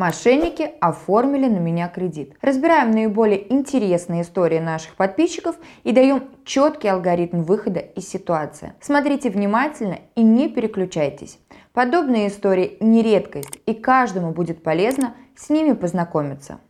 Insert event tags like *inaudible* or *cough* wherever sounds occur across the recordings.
Мошенники оформили на меня кредит. Разбираем наиболее интересные истории наших подписчиков и даем четкий алгоритм выхода из ситуации. Смотрите внимательно и не переключайтесь. Подобные истории не редкость, и каждому будет полезно с ними познакомиться.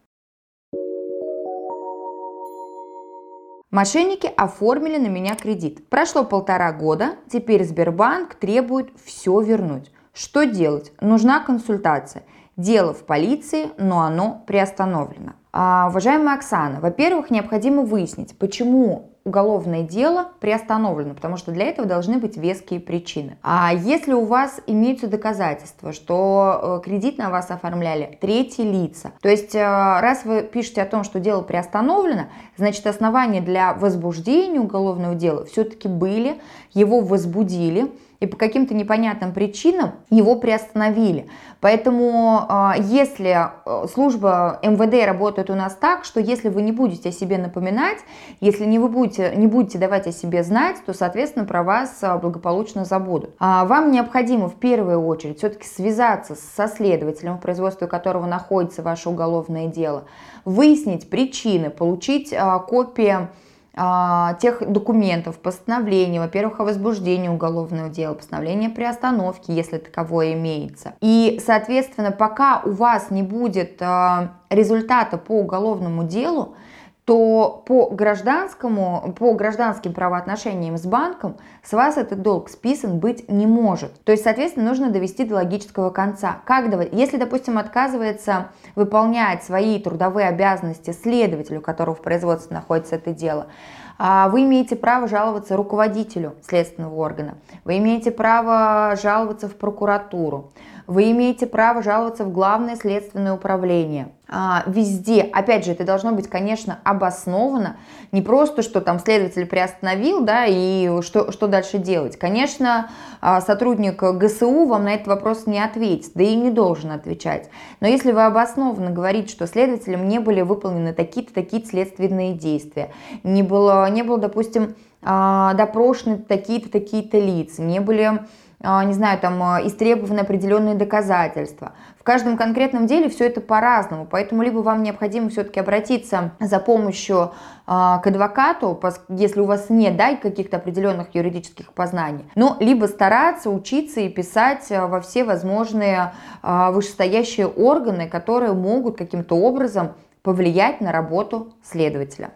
Мошенники оформили на меня кредит. Прошло полтора года, теперь Сбербанк требует все вернуть. Что делать? Нужна консультация. Дело в полиции, но оно приостановлено. А, уважаемая Оксана, во-первых, необходимо выяснить, почему уголовное дело приостановлено, потому что для этого должны быть веские причины. А если у вас имеются доказательства, что э, кредит на вас оформляли третьи лица, то есть э, раз вы пишете о том, что дело приостановлено, значит основания для возбуждения уголовного дела все-таки были, его возбудили, и по каким-то непонятным причинам его приостановили. Поэтому а, если э, служба МВД работает у нас так, что если вы не будете о себе напоминать, если не вы будете, не будете давать о себе знать, то, соответственно, про вас а, благополучно забудут. А вам необходимо в первую очередь все-таки связаться со следователем, в производстве которого находится ваше уголовное дело, выяснить причины, получить копии тех документов, постановлений, во-первых, о возбуждении уголовного дела, постановления приостановки, если таковое имеется. И, соответственно, пока у вас не будет а, результата по уголовному делу, то по гражданскому, по гражданским правоотношениям с банком с вас этот долг списан быть не может. То есть, соответственно, нужно довести до логического конца. Как давать? Если, допустим, отказывается выполнять свои трудовые обязанности следователю, которого в производстве находится это дело, а, вы имеете право жаловаться руководителю следственного органа, вы имеете право жаловаться в прокуратуру, вы имеете право жаловаться в главное следственное управление. А, везде, опять же, это должно быть, конечно, обосновано, не просто, что там следователь приостановил, да, и что, что дальше делать. Конечно, а, сотрудник ГСУ вам на этот вопрос не ответит, да и не должен отвечать. Но если вы обоснованно говорите, что следователям не были выполнены такие-то, такие-то следственные действия, не было, не было допустим, а, допрошены такие-то, такие-то лица, не были не знаю, там, а, истребованы определенные доказательства. В каждом конкретном деле все это по-разному, поэтому либо вам необходимо все-таки обратиться за помощью э, к адвокату, если у вас нет да, каких-то определенных юридических познаний, ну, либо стараться учиться и писать во все возможные вышестоящие органы, которые могут каким-то образом повлиять на работу следователя.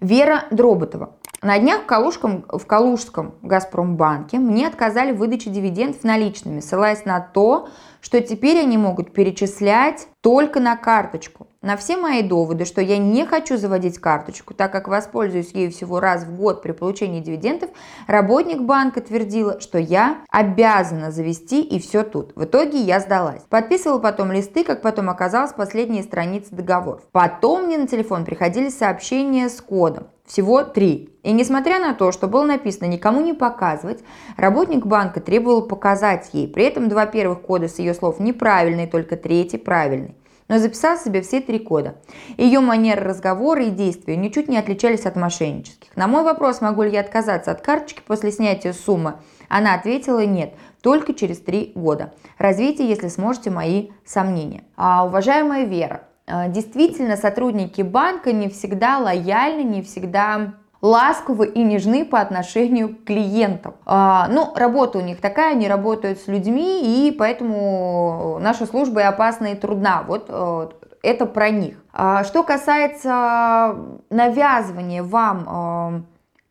Вера Дроботова. На днях в Калужском, в Калужском Газпромбанке мне отказали в выдаче дивидендов наличными, ссылаясь на то, что теперь они могут перечислять только на карточку. На все мои доводы, что я не хочу заводить карточку, так как воспользуюсь ею всего раз в год при получении дивидендов, работник банка твердила, что я обязана завести и все тут. В итоге я сдалась. Подписывала потом листы, как потом оказалось, последние страницы договоров. Потом мне на телефон приходили сообщения с кодом. Всего три. И несмотря на то, что было написано никому не показывать, работник банка требовал показать ей. При этом два первых кода с ее слов неправильные, только третий правильный. Но записал себе все три кода. Ее манера разговора и действия ничуть не отличались от мошеннических. На мой вопрос, могу ли я отказаться от карточки после снятия суммы, она ответила нет, только через три года. Развейте, если сможете, мои сомнения. А, уважаемая Вера, действительно сотрудники банка не всегда лояльны, не всегда ласковы и нежны по отношению к клиентам. А, ну, работа у них такая, они работают с людьми, и поэтому наша служба и опасна, и трудна. Вот э, это про них. А, что касается навязывания вам э,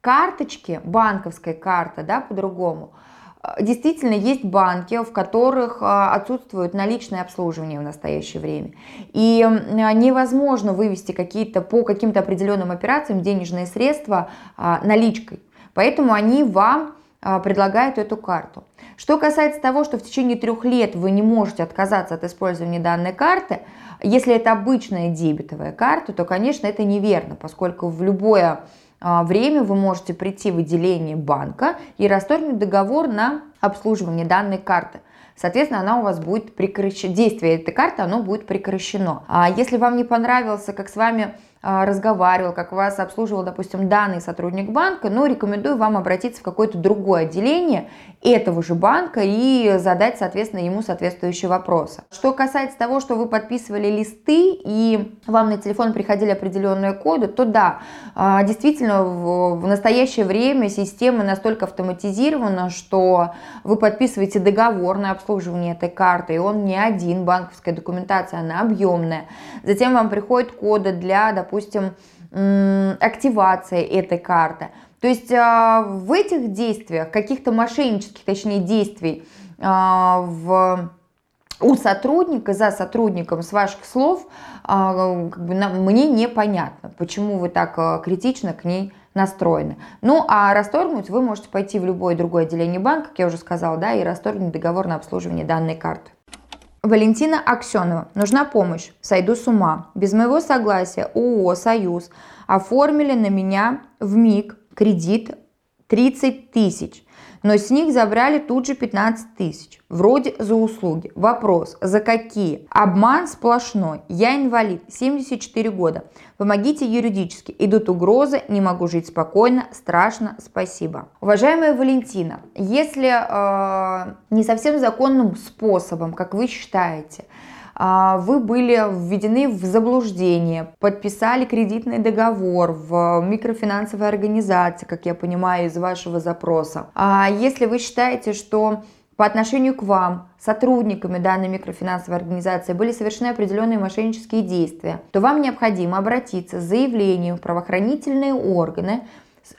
карточки, банковской карты, да, по-другому, Действительно, есть банки, в которых а, отсутствует наличное обслуживание в настоящее время. И невозможно вывести какие-то по каким-то определенным операциям денежные средства а, наличкой. Поэтому они вам а, предлагают эту карту. Что касается того, что в течение трех лет вы не можете отказаться от использования данной карты, если это обычная дебетовая карта, то, конечно, это неверно, поскольку в любое а, время вы можете прийти в отделение банка и расторгнуть договор на обслуживание данной карты. Соответственно, она у вас будет прекращена, действие этой карты, оно будет прекращено. А если вам не понравился, как с вами а, разговаривал, как вас обслуживал, допустим, данный сотрудник банка, но рекомендую вам обратиться в какое-то другое отделение этого же банка и задать, соответственно, ему соответствующие вопросы. Что касается того, что вы подписывали листы и вам на телефон приходили определенные коды, то да, а, действительно, в настоящее время система настолько автоматизирована, что вы подписываете договор на обслуживание этой карты, и он не один, банковская документация, она объемная. Затем вам приходят коды для, допустим, допустим, активация этой карты. То есть а, в этих действиях, каких-то мошеннических, точнее, действий а, в у сотрудника, за сотрудником, с ваших слов, а, как бы, мне непонятно, почему вы так критично к ней настроены. Ну, а расторгнуть вы можете пойти в любое другое отделение банка, как я уже сказала, да, и расторгнуть договор на обслуживание данной карты. Валентина Аксенова. Нужна помощь. Сойду с ума. Без моего согласия ООО «Союз» оформили на меня в МИГ кредит 30 тысяч но с них забрали тут же 15 тысяч. Вроде за услуги. Вопрос, за какие? Обман сплошной. Я инвалид, 74 года. Помогите юридически. Идут угрозы, не могу жить спокойно, страшно, спасибо. Уважаемая Валентина, если э, не совсем законным способом, как вы считаете, вы были введены в заблуждение, подписали кредитный договор в микрофинансовой организации, как я понимаю из вашего запроса. А если вы считаете, что по отношению к вам, сотрудниками данной микрофинансовой организации были совершены определенные мошеннические действия, то вам необходимо обратиться с заявлением в правоохранительные органы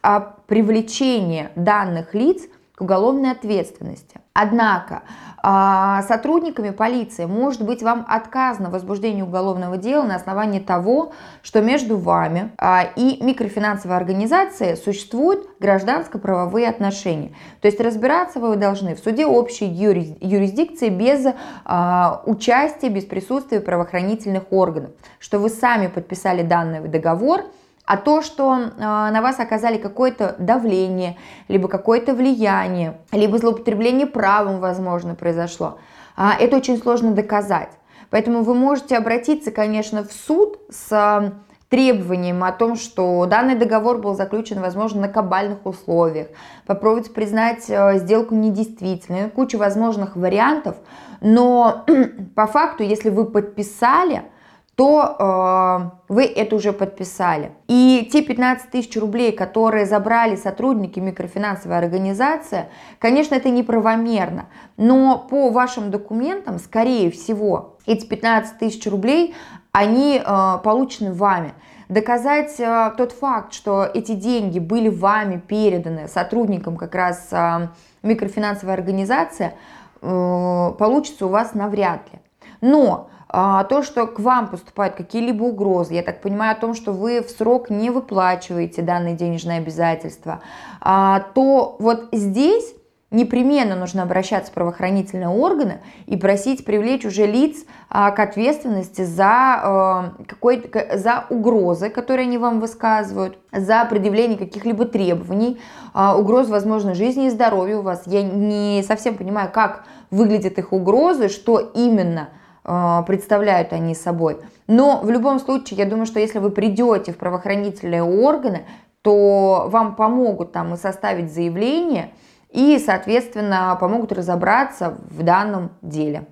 о привлечении данных лиц к уголовной ответственности. Однако а, сотрудниками полиции может быть вам отказано в возбуждении уголовного дела на основании того, что между вами а, и микрофинансовой организацией существуют гражданско-правовые отношения. То есть разбираться вы должны в суде общей юрисдикции без а, участия, без присутствия правоохранительных органов, что вы сами подписали данный договор – а то, что э, на вас оказали какое-то давление, либо какое-то влияние, либо злоупотребление правом, возможно, произошло, э, это очень сложно доказать. Поэтому вы можете обратиться, конечно, в суд с э, требованием о том, что данный договор был заключен, возможно, на кабальных условиях, попробовать признать сделку недействительной, куча возможных вариантов, но *clears throat* по факту, если вы подписали, то э, вы это уже подписали. И те 15 тысяч рублей, которые забрали сотрудники микрофинансовой организации, конечно, это неправомерно. Но по вашим документам, скорее всего, эти 15 тысяч рублей, они э, получены вами. Доказать э, тот факт, что эти деньги были вами переданы сотрудникам как раз э, микрофинансовой организации, э, получится у вас навряд ли. Но то, что к вам поступают какие-либо угрозы, я так понимаю о том, что вы в срок не выплачиваете данные денежные обязательства, а, то вот здесь непременно нужно обращаться в правоохранительные органы и просить привлечь уже лиц а, к ответственности за, какой за угрозы, которые они вам высказывают, за предъявление каких-либо требований, угроз, возможно, жизни и здоровью у вас. Я не совсем понимаю, как выглядят их угрозы, что именно – а, представляют они собой. Но в любом случае, я думаю, что если вы придете в правоохранительные органы, то вам помогут там и составить заявление, и, соответственно, помогут разобраться в данном деле.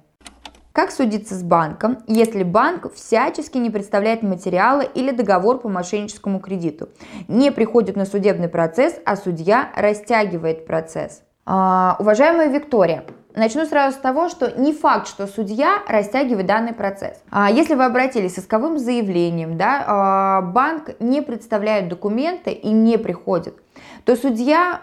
Как судиться с банком, если банк всячески не представляет материалы или договор по мошенническому кредиту, не приходит на судебный процесс, а судья растягивает процесс? А, уважаемая Виктория, Начну сразу с того, что не факт, что судья растягивает данный процесс. А, если вы обратились с исковым заявлением, да, а, банк не представляет документы и не приходит, то судья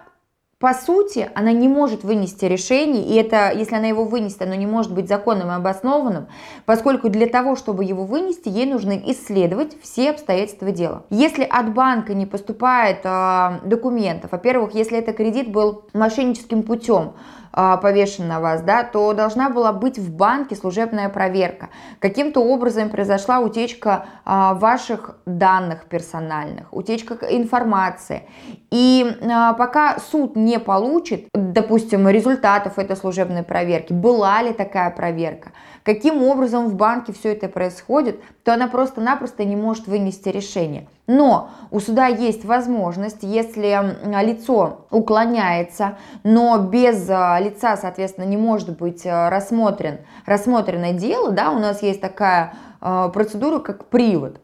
по сути, она не может вынести решение, и это, если она его вынесет, оно не может быть законным и обоснованным, поскольку для того, чтобы его вынести, ей нужно исследовать все обстоятельства дела. Если от банка не поступает э, документов, во-первых, если это кредит был мошенническим путем, а, повешен на вас, да, то должна была быть в банке служебная проверка. Каким-то образом произошла утечка а, ваших данных персональных, утечка информации. И а, пока суд не получит, допустим, результатов этой служебной проверки, была ли такая проверка, каким образом в банке все это происходит, то она просто-напросто не может вынести решение. Но у суда есть возможность, если лицо уклоняется, но без а, лица, соответственно, не может быть а, рассмотрен, рассмотрено дело, да, у нас есть такая а, процедура, как привод.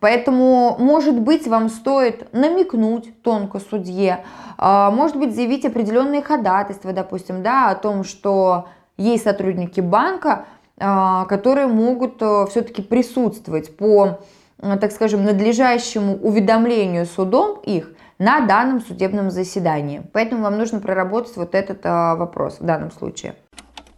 Поэтому, может быть, вам стоит намекнуть тонко судье, может быть, заявить определенные ходатайства, допустим, да, о том, что есть сотрудники банка, которые могут э, все-таки присутствовать по так скажем, надлежащему уведомлению судом их на данном судебном заседании. Поэтому вам нужно проработать вот этот а, вопрос в данном случае.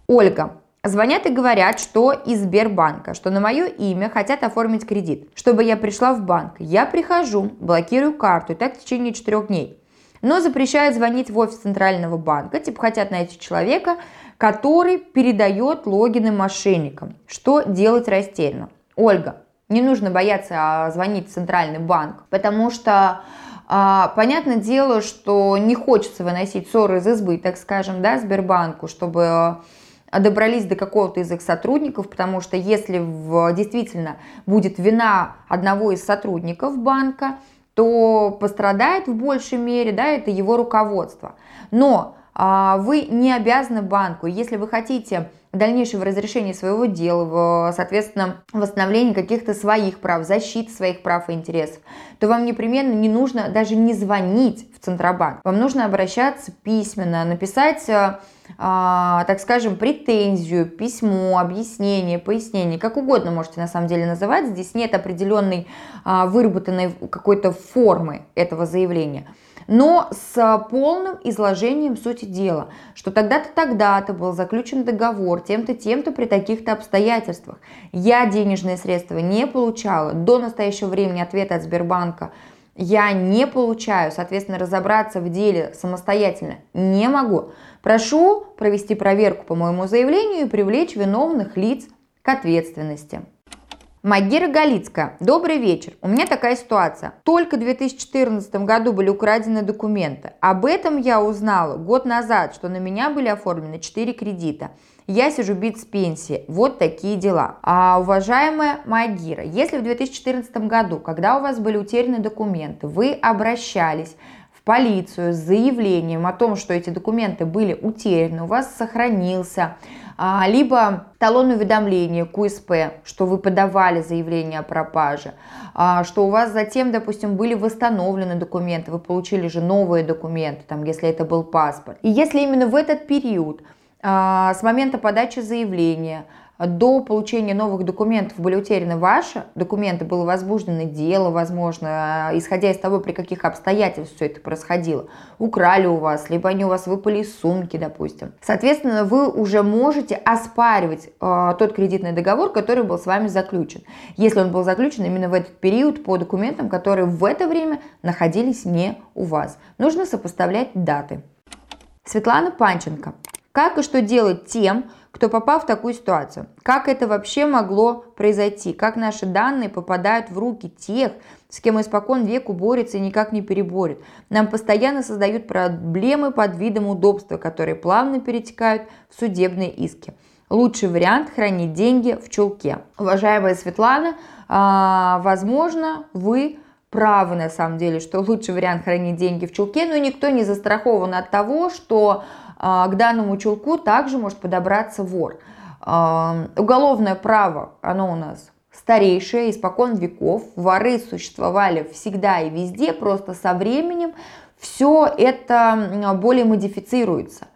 Ольга. Звонят и говорят, что из Сбербанка, что на мое имя хотят оформить кредит, чтобы я пришла в банк. Я прихожу, блокирую карту, и так в течение четырех дней. Но запрещают звонить в офис Центрального банка, типа хотят найти человека, который передает логины мошенникам. Что делать растерянно? Ольга, не нужно бояться а, звонить в центральный банк, потому что а, понятное дело, что не хочется выносить ссоры из избы, так скажем, да, Сбербанку, чтобы а, добрались до какого-то из их сотрудников, потому что если в, действительно будет вина одного из сотрудников банка, то пострадает в большей мере, да, это его руководство. Но а, вы не обязаны банку, если вы хотите дальнейшего разрешения своего дела, соответственно, восстановления каких-то своих прав, защиты своих прав и интересов, то вам непременно не нужно даже не звонить в Центробанк. Вам нужно обращаться письменно, написать, а, а, так скажем, претензию, письмо, объяснение, пояснение, как угодно можете на самом деле называть. Здесь нет определенной а, выработанной какой-то формы этого заявления но с полным изложением сути дела, что тогда-то, тогда-то был заключен договор тем-то, тем-то при таких-то обстоятельствах. Я денежные средства не получала, до настоящего времени ответа от Сбербанка я не получаю, соответственно, разобраться в деле самостоятельно не могу. Прошу провести проверку по моему заявлению и привлечь виновных лиц к ответственности. Магира Галицкая. Добрый вечер. У меня такая ситуация. Только в 2014 году были украдены документы. Об этом я узнала год назад, что на меня были оформлены 4 кредита. Я сижу бит с пенсии. Вот такие дела. А, уважаемая Магира, если в 2014 году, когда у вас были утеряны документы, вы обращались полицию с заявлением о том, что эти документы были утеряны, у вас сохранился, а, либо талон уведомления КУСП, что вы подавали заявление о пропаже, а, что у вас затем, допустим, были восстановлены документы, вы получили же новые документы, там, если это был паспорт. И если именно в этот период, а, с момента подачи заявления, до получения новых документов были утеряны ваши документы, было возбуждено дело, возможно, исходя из того, при каких обстоятельствах все это происходило, украли у вас, либо они у вас выпали из сумки, допустим. Соответственно, вы уже можете оспаривать э, тот кредитный договор, который был с вами заключен, если он был заключен именно в этот период по документам, которые в это время находились не у вас. Нужно сопоставлять даты. Светлана Панченко. Как и что делать тем, кто попал в такую ситуацию. Как это вообще могло произойти? Как наши данные попадают в руки тех, с кем испокон веку борется и никак не переборет? Нам постоянно создают проблемы под видом удобства, которые плавно перетекают в судебные иски. Лучший вариант – хранить деньги в чулке. Уважаемая Светлана, а, возможно, вы правы на самом деле, что лучший вариант хранить деньги в чулке, но никто не застрахован от того, что к данному чулку также может подобраться вор. А, уголовное право, оно у нас старейшее, испокон веков. Воры существовали всегда и везде, просто со временем все это более модифицируется.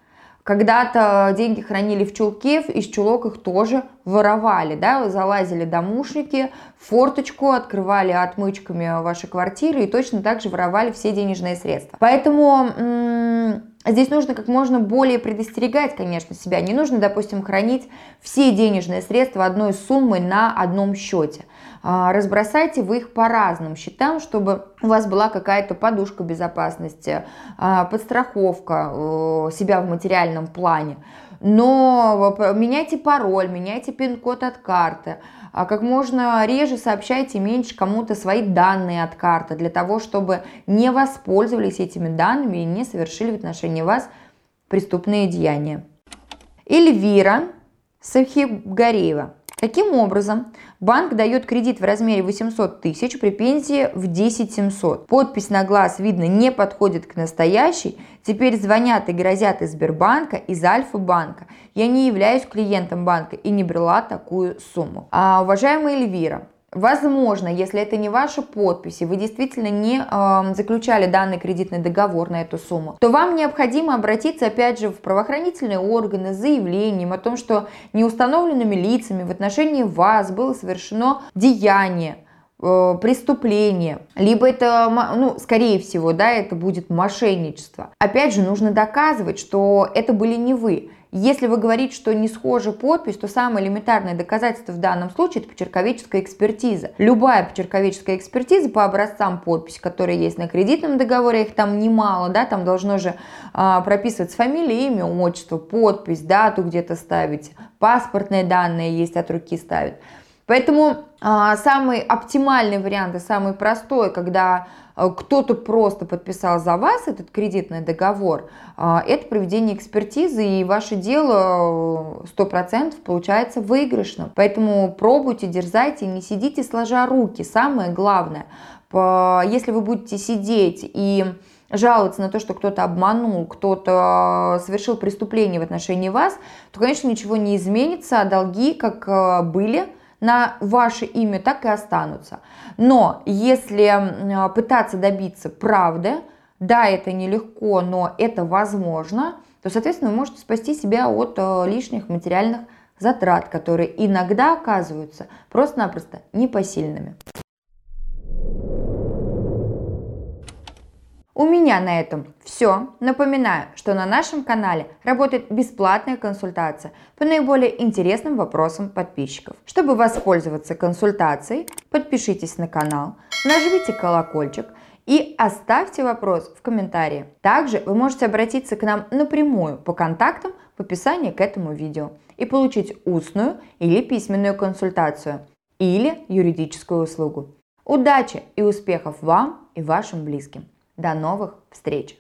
Когда-то деньги хранили в чулке, из чулок их тоже воровали, да, залазили домушники, форточку, открывали отмычками ваши квартиры и точно так же воровали все денежные средства. Поэтому Здесь нужно как можно более предостерегать, конечно, себя. Не нужно, допустим, хранить все денежные средства одной суммы на одном счете. А, разбросайте вы их по разным счетам, чтобы у вас была какая-то подушка безопасности, а, подстраховка э, себя в материальном плане. Но меняйте пароль, меняйте пин-код от карты а как можно реже сообщайте меньше кому-то свои данные от карты, для того, чтобы не воспользовались этими данными и не совершили в отношении вас преступные деяния. Эльвира Сахибгареева. Таким образом, банк дает кредит в размере 800 тысяч при пенсии в 10 700. Подпись на глаз, видно, не подходит к настоящей. Теперь звонят и грозят из Сбербанка, из Альфа-банка. Я не являюсь клиентом банка и не брала такую сумму. А, уважаемая Эльвира, Возможно, если это не ваша подпись, и вы действительно не э, заключали данный кредитный договор на эту сумму, то вам необходимо обратиться опять же в правоохранительные органы с заявлением о том, что неустановленными лицами в отношении вас было совершено деяние, э, преступление, либо это, ну, скорее всего, да, это будет мошенничество. Опять же, нужно доказывать, что это были не вы. Если вы говорите, что не схожа подпись, то самое элементарное доказательство в данном случае это почерковеческая экспертиза. Любая почерковеческая экспертиза по образцам подписи, которые есть на кредитном договоре, их там немало, да, там должно же а, прописываться фамилия, имя, отчество, подпись, дату где-то ставить, паспортные данные есть от руки ставить. Поэтому а, самый оптимальный вариант и самый простой, когда а, кто-то просто подписал за вас этот кредитный договор, а, это проведение экспертизы, и ваше дело 100% получается выигрышным. Поэтому пробуйте, дерзайте, не сидите сложа руки. Самое главное, если вы будете сидеть и жаловаться на то, что кто-то обманул, кто-то совершил преступление в отношении вас, то, конечно, ничего не изменится, а долги, как были, на ваше имя, так и останутся. Но если пытаться добиться правды, да, это нелегко, но это возможно, то, соответственно, вы можете спасти себя от э, лишних материальных затрат, которые иногда оказываются просто-напросто непосильными. У меня на этом все. Напоминаю, что на нашем канале работает бесплатная консультация по наиболее интересным вопросам подписчиков. Чтобы воспользоваться консультацией, подпишитесь на канал, нажмите колокольчик и оставьте вопрос в комментарии. Также вы можете обратиться к нам напрямую по контактам в описании к этому видео и получить устную или письменную консультацию или юридическую услугу. Удачи и успехов вам и вашим близким! До новых встреч!